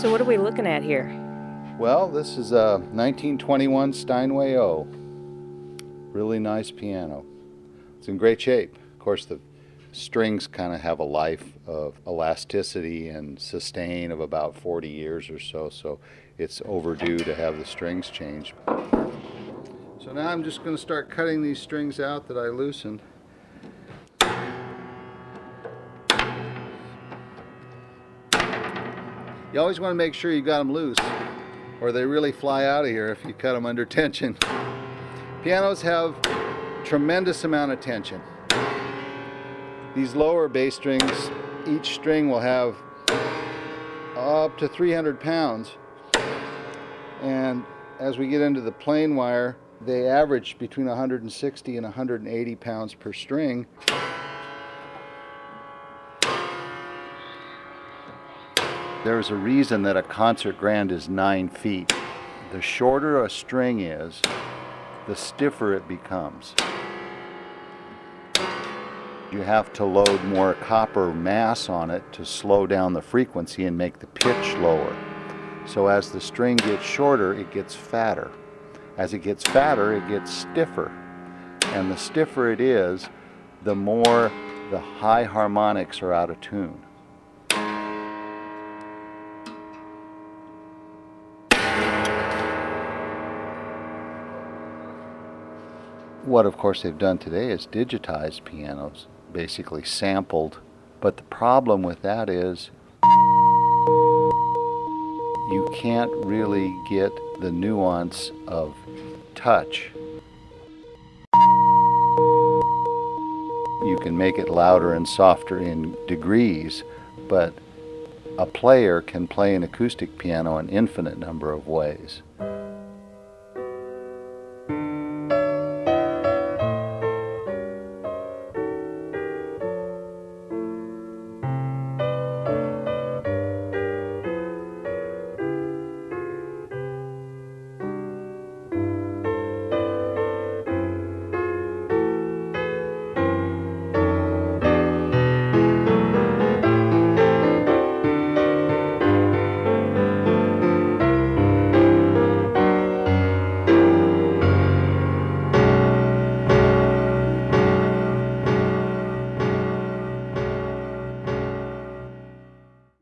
So what are we looking at here? Well, this is uh, a 1921 Steinway O. Really nice piano. It's in great shape. Of course, the strings kind of have a life of elasticity and sustain of about 40 years or so, so it's overdue to have the strings changed. So now I'm just going to start cutting these strings out that I loosened. You always want to make sure you got them loose or they really fly out of here if you cut them under tension. Pianos have tremendous amount of tension. These lower bass strings, each string will have up to 300 pounds. And as we get into the plain wire, they average between 160 and 180 pounds per string. There's a reason that a concert grand is nine feet. The shorter a string is, the stiffer it becomes. You have to load more copper mass on it to slow down the frequency and make the pitch lower. So as the string gets shorter, it gets fatter. As it gets fatter, it gets stiffer. And the stiffer it is, the more the high harmonics are out of tune. What, of course, they've done today is digitized pianos, basically sampled. But the problem with that is you can't really get the nuance of touch. You can make it louder and softer in degrees, but a player can play an acoustic piano an infinite number of ways.